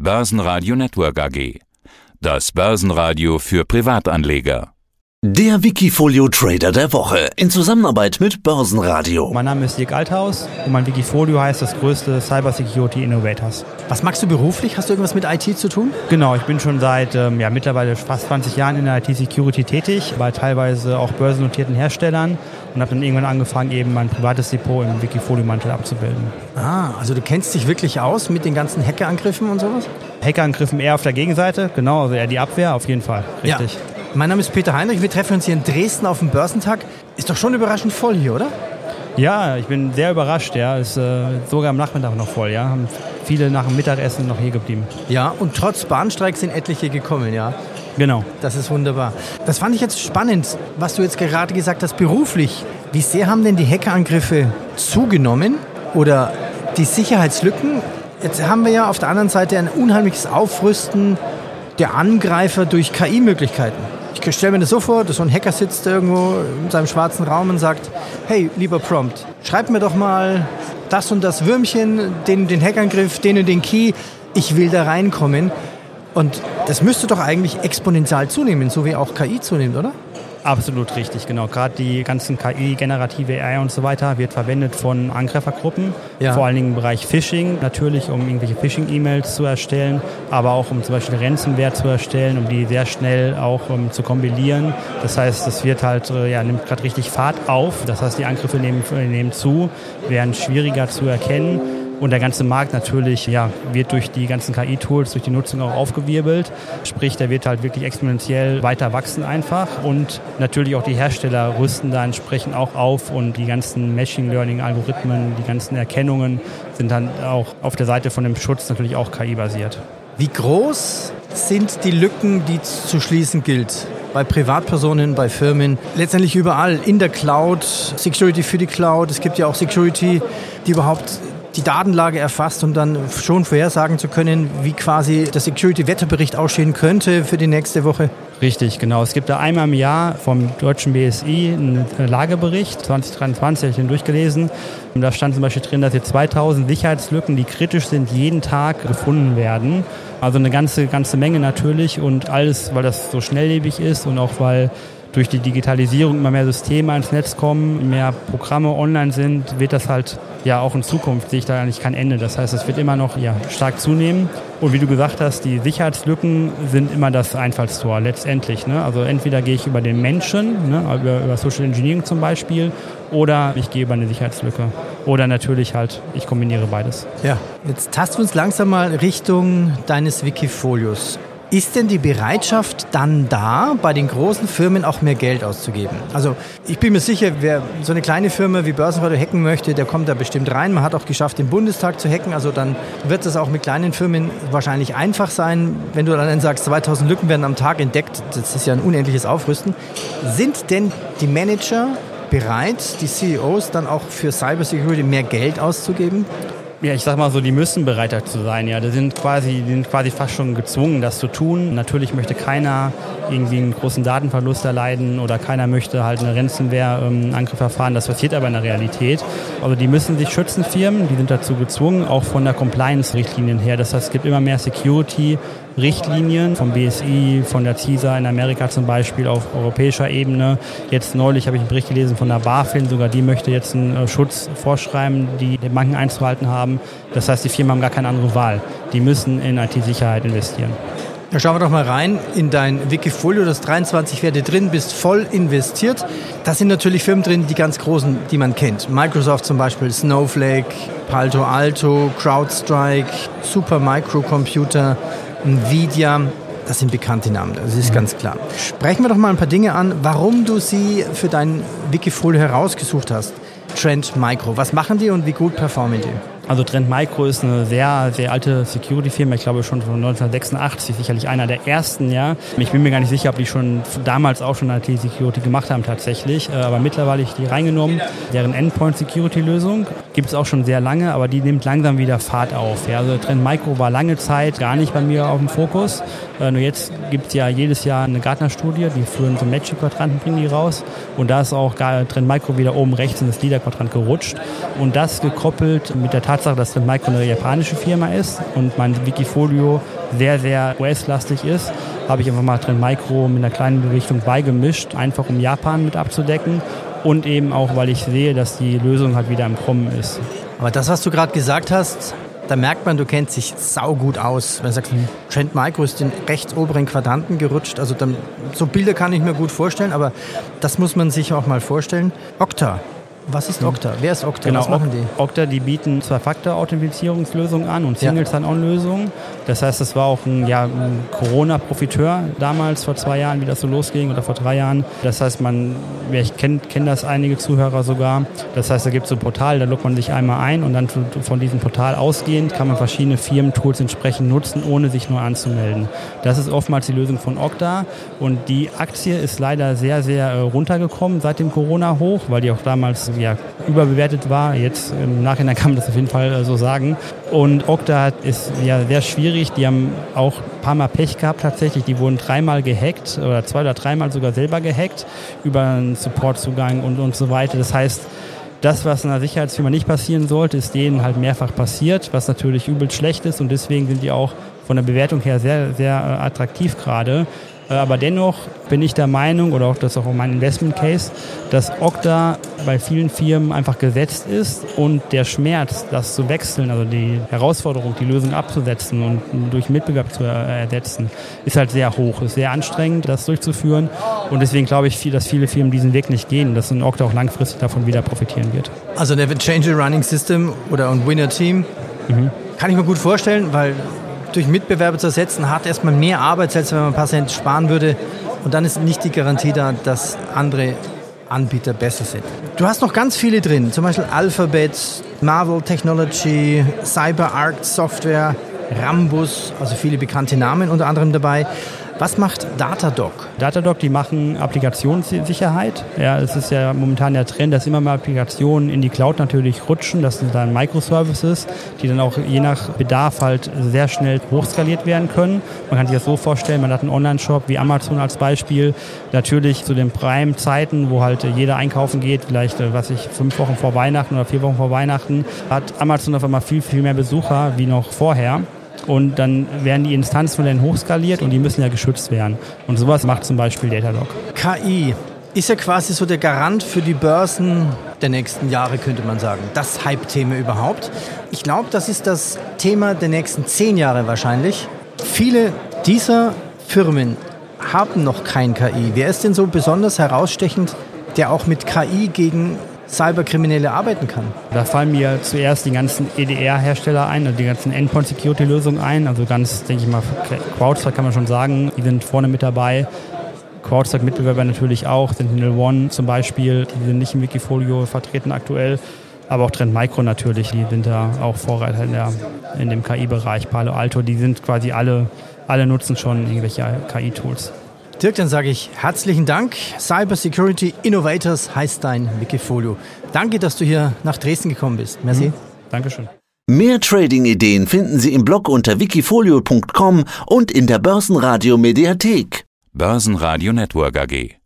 Börsenradio Network AG. Das Börsenradio für Privatanleger. Der Wikifolio Trader der Woche in Zusammenarbeit mit Börsenradio. Mein Name ist Dirk Althaus und mein Wikifolio heißt das größte Cybersecurity Innovators. Was magst du beruflich? Hast du irgendwas mit IT zu tun? Genau, ich bin schon seit ähm, ja, mittlerweile fast 20 Jahren in der IT-Security tätig, bei teilweise auch börsennotierten Herstellern und habe dann irgendwann angefangen, eben mein privates Depot im Wikifolio-Mantel abzubilden. Ah, also du kennst dich wirklich aus mit den ganzen Hackerangriffen und sowas? Hackerangriffen eher auf der Gegenseite, genau, also eher die Abwehr, auf jeden Fall, richtig. Ja. Mein Name ist Peter Heinrich, wir treffen uns hier in Dresden auf dem Börsentag. Ist doch schon überraschend voll hier, oder? Ja, ich bin sehr überrascht, ja. Ist äh, sogar am Nachmittag noch voll, ja. Haben viele nach dem Mittagessen noch hier geblieben. Ja, und trotz Bahnstreik sind etliche gekommen, ja. Genau. Das ist wunderbar. Das fand ich jetzt spannend, was du jetzt gerade gesagt hast, beruflich. Wie sehr haben denn die Hackerangriffe zugenommen oder die Sicherheitslücken? Jetzt haben wir ja auf der anderen Seite ein unheimliches Aufrüsten der Angreifer durch KI-Möglichkeiten. Ich stelle mir das so vor, dass so ein Hacker sitzt irgendwo in seinem schwarzen Raum und sagt, hey, lieber Prompt, schreib mir doch mal das und das Würmchen, den, den Hackangriff, den und den Key, ich will da reinkommen. Und das müsste doch eigentlich exponentiell zunehmen, so wie auch KI zunimmt, oder? Absolut richtig, genau. Gerade die ganzen KI, generative AI und so weiter wird verwendet von Angreifergruppen, ja. vor allen Dingen im Bereich Phishing, natürlich um irgendwelche Phishing-E-Mails zu erstellen, aber auch um zum Beispiel Ransomware zu erstellen, um die sehr schnell auch um, zu kombinieren. Das heißt, es wird halt, äh, ja, nimmt gerade richtig Fahrt auf. Das heißt, die Angriffe nehmen, nehmen zu, werden schwieriger zu erkennen und der ganze Markt natürlich ja, wird durch die ganzen KI-Tools, durch die Nutzung auch aufgewirbelt. Sprich, der wird halt wirklich exponentiell weiter wachsen einfach. Und natürlich auch die Hersteller rüsten da entsprechend auch auf und die ganzen Machine Learning-Algorithmen, die ganzen Erkennungen sind dann auch auf der Seite von dem Schutz natürlich auch KI-basiert. Wie groß sind die Lücken, die zu schließen gilt? bei Privatpersonen, bei Firmen, letztendlich überall in der Cloud, Security für die Cloud. Es gibt ja auch Security, die überhaupt die Datenlage erfasst, um dann schon vorhersagen zu können, wie quasi der Security-Wetterbericht aussehen könnte für die nächste Woche? Richtig, genau. Es gibt da einmal im Jahr vom deutschen BSI einen Lagebericht, 2023 habe ich den durchgelesen. Und da stand zum Beispiel drin, dass hier 2000 Sicherheitslücken, die kritisch sind, jeden Tag gefunden werden. Also eine ganze, ganze Menge natürlich und alles, weil das so schnelllebig ist und auch weil durch die Digitalisierung immer mehr Systeme ans Netz kommen, mehr Programme online sind, wird das halt ja auch in Zukunft, sehe ich da eigentlich kein Ende. Das heißt, es wird immer noch ja, stark zunehmen. Und wie du gesagt hast, die Sicherheitslücken sind immer das Einfallstor letztendlich. Ne? Also entweder gehe ich über den Menschen, ne? über, über Social Engineering zum Beispiel, oder ich gehe über eine Sicherheitslücke. Oder natürlich halt, ich kombiniere beides. Ja, jetzt tasten wir uns langsam mal Richtung deines Wikifolios. Ist denn die Bereitschaft dann da, bei den großen Firmen auch mehr Geld auszugeben? Also ich bin mir sicher, wer so eine kleine Firma wie Börsenradio hacken möchte, der kommt da bestimmt rein. Man hat auch geschafft, den Bundestag zu hacken. Also dann wird es auch mit kleinen Firmen wahrscheinlich einfach sein. Wenn du dann sagst, 2000 Lücken werden am Tag entdeckt, das ist ja ein unendliches Aufrüsten. Sind denn die Manager bereit, die CEOs dann auch für Cybersecurity mehr Geld auszugeben? Ja, ich sag mal so, die müssen bereiter zu sein. Ja, die sind quasi, die sind quasi fast schon gezwungen, das zu tun. Natürlich möchte keiner irgendwie einen großen Datenverlust erleiden oder keiner möchte halt eine Ransomware-Angriff erfahren. Das passiert aber in der Realität. Also die müssen sich schützen, Firmen. Die sind dazu gezwungen, auch von der Compliance-Richtlinien her. Das heißt, es gibt immer mehr Security Richtlinien vom BSI, von der CISA in Amerika zum Beispiel auf europäischer Ebene. Jetzt neulich habe ich einen Bericht gelesen von der BaFin, sogar die möchte jetzt einen äh, Schutz vorschreiben, die den Banken einzuhalten haben. Das heißt, die Firmen haben gar keine andere Wahl. Die müssen in IT-Sicherheit investieren. Ja, schauen wir doch mal rein in dein Wikifolio, das 23 Werte drin, bist voll investiert. Da sind natürlich Firmen drin, die ganz großen, die man kennt. Microsoft zum Beispiel, Snowflake, Palto Alto, CrowdStrike, Supermicrocomputer, Nvidia, das sind bekannte Namen, das ist ganz klar. Sprechen wir doch mal ein paar Dinge an, warum du sie für dein Wikifolio herausgesucht hast. Trend Micro, was machen die und wie gut performen die? Also Trend Micro ist eine sehr, sehr alte Security-Firma, ich glaube schon von 1986, sicherlich einer der ersten, ja. Ich bin mir gar nicht sicher, ob die schon damals auch schon IT-Security gemacht haben tatsächlich, äh, aber mittlerweile ich die reingenommen. Deren Endpoint-Security-Lösung gibt es auch schon sehr lange, aber die nimmt langsam wieder Fahrt auf. Ja. Also Trend Micro war lange Zeit gar nicht bei mir auf dem Fokus. Äh, nur jetzt gibt es ja jedes Jahr eine Gartner-Studie, die führen so Magic-Quadranten, bringen die raus. Und da ist auch Trend Micro wieder oben rechts in das Leader-Quadrant gerutscht. Und das gekoppelt mit der Tatsache, Tatsache, dass Trend Micro eine japanische Firma ist und mein Wikifolio sehr, sehr US-lastig ist, habe ich einfach mal Trend Micro mit einer kleinen Bewichtung beigemischt, einfach um Japan mit abzudecken und eben auch, weil ich sehe, dass die Lösung halt wieder im Kommen ist. Aber das, was du gerade gesagt hast, da merkt man, du kennst dich saugut aus. Wenn du sagst, Trend Micro ist den rechts oberen Quadranten gerutscht, also dann, so Bilder kann ich mir gut vorstellen, aber das muss man sich auch mal vorstellen. Okta, was ist Okta? Wer ist Okta? Genau, Was machen die? Okta, die bieten Zwei-Faktor-Authentifizierungslösungen an und Single-Sign-On-Lösungen. Das heißt, das war auch ein, ja, ein Corona-Profiteur damals, vor zwei Jahren, wie das so losging, oder vor drei Jahren. Das heißt, man, ja, ich kenne kenn das einige Zuhörer sogar. Das heißt, da gibt es so ein Portal, da loggt man sich einmal ein und dann von diesem Portal ausgehend kann man verschiedene Firmentools entsprechend nutzen, ohne sich nur anzumelden. Das ist oftmals die Lösung von Okta und die Aktie ist leider sehr, sehr äh, runtergekommen seit dem Corona-Hoch, weil die auch damals ja, überbewertet war. Jetzt im Nachhinein kann man das auf jeden Fall äh, so sagen. Und Okta ist ja sehr schwierig. Die haben auch ein paar Mal Pech gehabt tatsächlich. Die wurden dreimal gehackt oder zwei oder dreimal sogar selber gehackt über einen Supportzugang und, und so weiter. Das heißt, das, was einer Sicherheitsfirma nicht passieren sollte, ist denen halt mehrfach passiert, was natürlich übel schlecht ist und deswegen sind die auch von der Bewertung her sehr, sehr äh, attraktiv gerade. Äh, aber dennoch bin ich der Meinung, oder auch das ist auch mein Investment Case, dass Okta bei vielen Firmen einfach gesetzt ist und der Schmerz, das zu wechseln, also die Herausforderung, die Lösung abzusetzen und durch Mitbewerb zu ersetzen, ist halt sehr hoch, ist sehr anstrengend, das durchzuführen. Und deswegen glaube ich, dass viele Firmen diesen Weg nicht gehen, dass ein Okta auch langfristig davon wieder profitieren wird. Also Never Change a Running System oder ein Winner Team mhm. kann ich mir gut vorstellen, weil durch Mitbewerber zu ersetzen, hat erstmal mehr Arbeit, als wenn man ein paar Cent sparen würde. Und dann ist nicht die Garantie da, dass andere Anbieter besser sind. Du hast noch ganz viele drin, zum Beispiel Alphabet, Marvel Technology, CyberArk Software, Rambus, also viele bekannte Namen unter anderem dabei. Was macht Datadog? Datadog, die machen Applikationssicherheit. Ja, es ist ja momentan der Trend, dass immer mehr Applikationen in die Cloud natürlich rutschen. Das sind dann Microservices, die dann auch je nach Bedarf halt sehr schnell hochskaliert werden können. Man kann sich das so vorstellen, man hat einen Online-Shop wie Amazon als Beispiel. Natürlich zu den Prime-Zeiten, wo halt jeder einkaufen geht, vielleicht, äh, was ich, fünf Wochen vor Weihnachten oder vier Wochen vor Weihnachten, hat Amazon auf einmal viel, viel mehr Besucher wie noch vorher. Und dann werden die Instanzen von denen hochskaliert und die müssen ja geschützt werden. Und sowas macht zum Beispiel Datadog. KI ist ja quasi so der Garant für die Börsen der nächsten Jahre, könnte man sagen. Das Hype-Thema überhaupt. Ich glaube, das ist das Thema der nächsten zehn Jahre wahrscheinlich. Viele dieser Firmen haben noch kein KI. Wer ist denn so besonders herausstechend, der auch mit KI gegen Cyberkriminelle arbeiten kann? Da fallen mir zuerst die ganzen EDR-Hersteller ein, also die ganzen Endpoint-Security-Lösungen ein. Also ganz, denke ich mal, CrowdStrike kann man schon sagen, die sind vorne mit dabei. CrowdStrike-Mitbewerber natürlich auch, Sentinel One zum Beispiel, die sind nicht im Wikifolio vertreten aktuell. Aber auch Trend Micro natürlich, die sind da auch Vorreiter in, der, in dem KI-Bereich. Palo Alto, die sind quasi alle, alle nutzen schon irgendwelche KI-Tools. Dirk, dann sage ich herzlichen Dank. Cyber Security Innovators heißt dein Wikifolio. Danke, dass du hier nach Dresden gekommen bist. Merci. Mhm. Dankeschön. Mehr Trading-Ideen finden Sie im Blog unter wikifolio.com und in der Börsenradio Mediathek. Börsenradio Network AG.